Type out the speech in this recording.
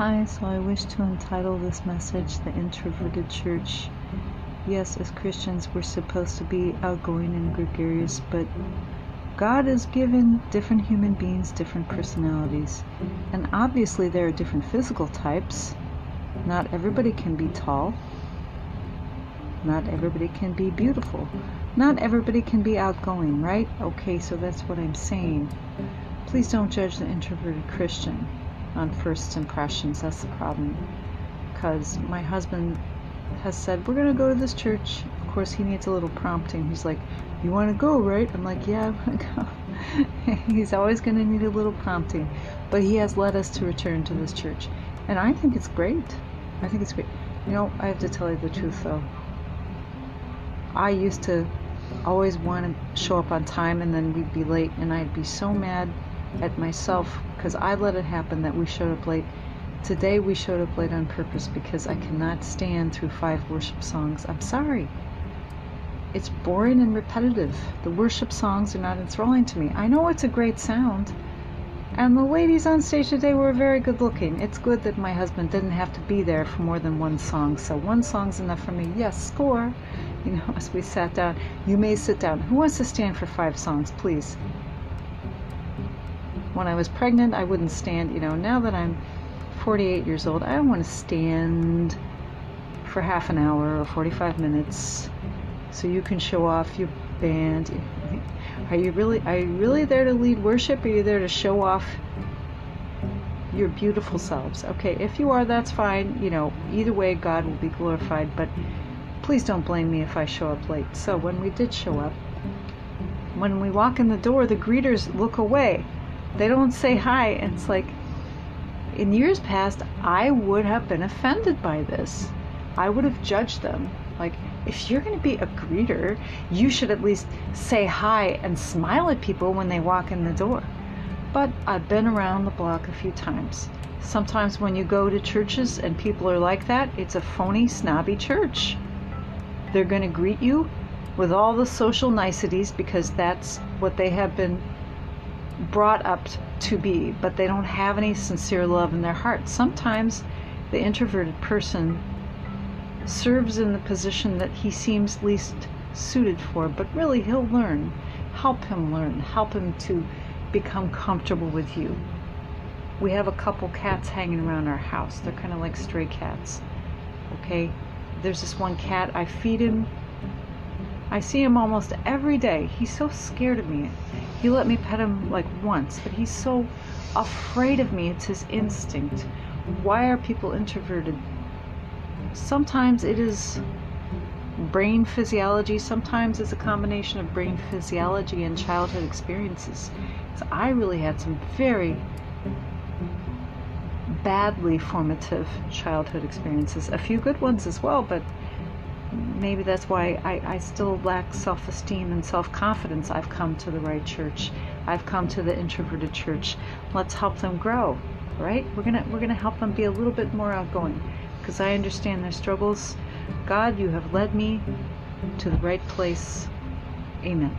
Hi, so I wish to entitle this message The Introverted Church. Yes, as Christians, we're supposed to be outgoing and gregarious, but God has given different human beings different personalities. And obviously, there are different physical types. Not everybody can be tall, not everybody can be beautiful, not everybody can be outgoing, right? Okay, so that's what I'm saying. Please don't judge the introverted Christian on first impressions. That's the problem. Because my husband has said, We're going to go to this church. Of course, he needs a little prompting. He's like, You want to go, right? I'm like, Yeah, I want to go. He's always going to need a little prompting. But he has led us to return to this church. And I think it's great. I think it's great. You know, I have to tell you the truth though. I used to always want to show up on time and then we'd be late, and I'd be so mad at myself because I let it happen that we showed up late. Today we showed up late on purpose because I cannot stand through five worship songs. I'm sorry. It's boring and repetitive. The worship songs are not enthralling to me. I know it's a great sound. And the ladies on stage today were very good looking. It's good that my husband didn't have to be there for more than one song. So one song's enough for me. Yes, score. You know, as we sat down. You may sit down. Who wants to stand for five songs, please? When I was pregnant, I wouldn't stand. You know, now that I'm 48 years old, I don't want to stand for half an hour or 45 minutes so you can show off your band. Are you really are you really there to lead worship? Or are you there to show off your beautiful selves? Okay, if you are, that's fine. You know, either way, God will be glorified. But please don't blame me if I show up late. So when we did show up, when we walk in the door, the greeters look away. They don't say hi. And it's like, in years past, I would have been offended by this. I would have judged them. Like, if you're going to be a greeter, you should at least say hi and smile at people when they walk in the door. But I've been around the block a few times. Sometimes when you go to churches and people are like that, it's a phony, snobby church. They're going to greet you with all the social niceties because that's what they have been brought up to be, but they don't have any sincere love in their heart. Sometimes the introverted person serves in the position that he seems least suited for, but really he'll learn. Help him learn, help him to become comfortable with you. We have a couple cats hanging around our house. They're kind of like stray cats. Okay? There's this one cat, I feed him. I see him almost every day. He's so scared of me. He let me pet him like once, but he's so afraid of me. It's his instinct. Why are people introverted? Sometimes it is brain physiology, sometimes it's a combination of brain physiology and childhood experiences. So I really had some very badly formative childhood experiences. A few good ones as well, but maybe that's why I, I still lack self esteem and self confidence. I've come to the right church. I've come to the introverted church. Let's help them grow, right? We're gonna we're gonna help them be a little bit more outgoing because I understand their struggles. God, you have led me to the right place. Amen.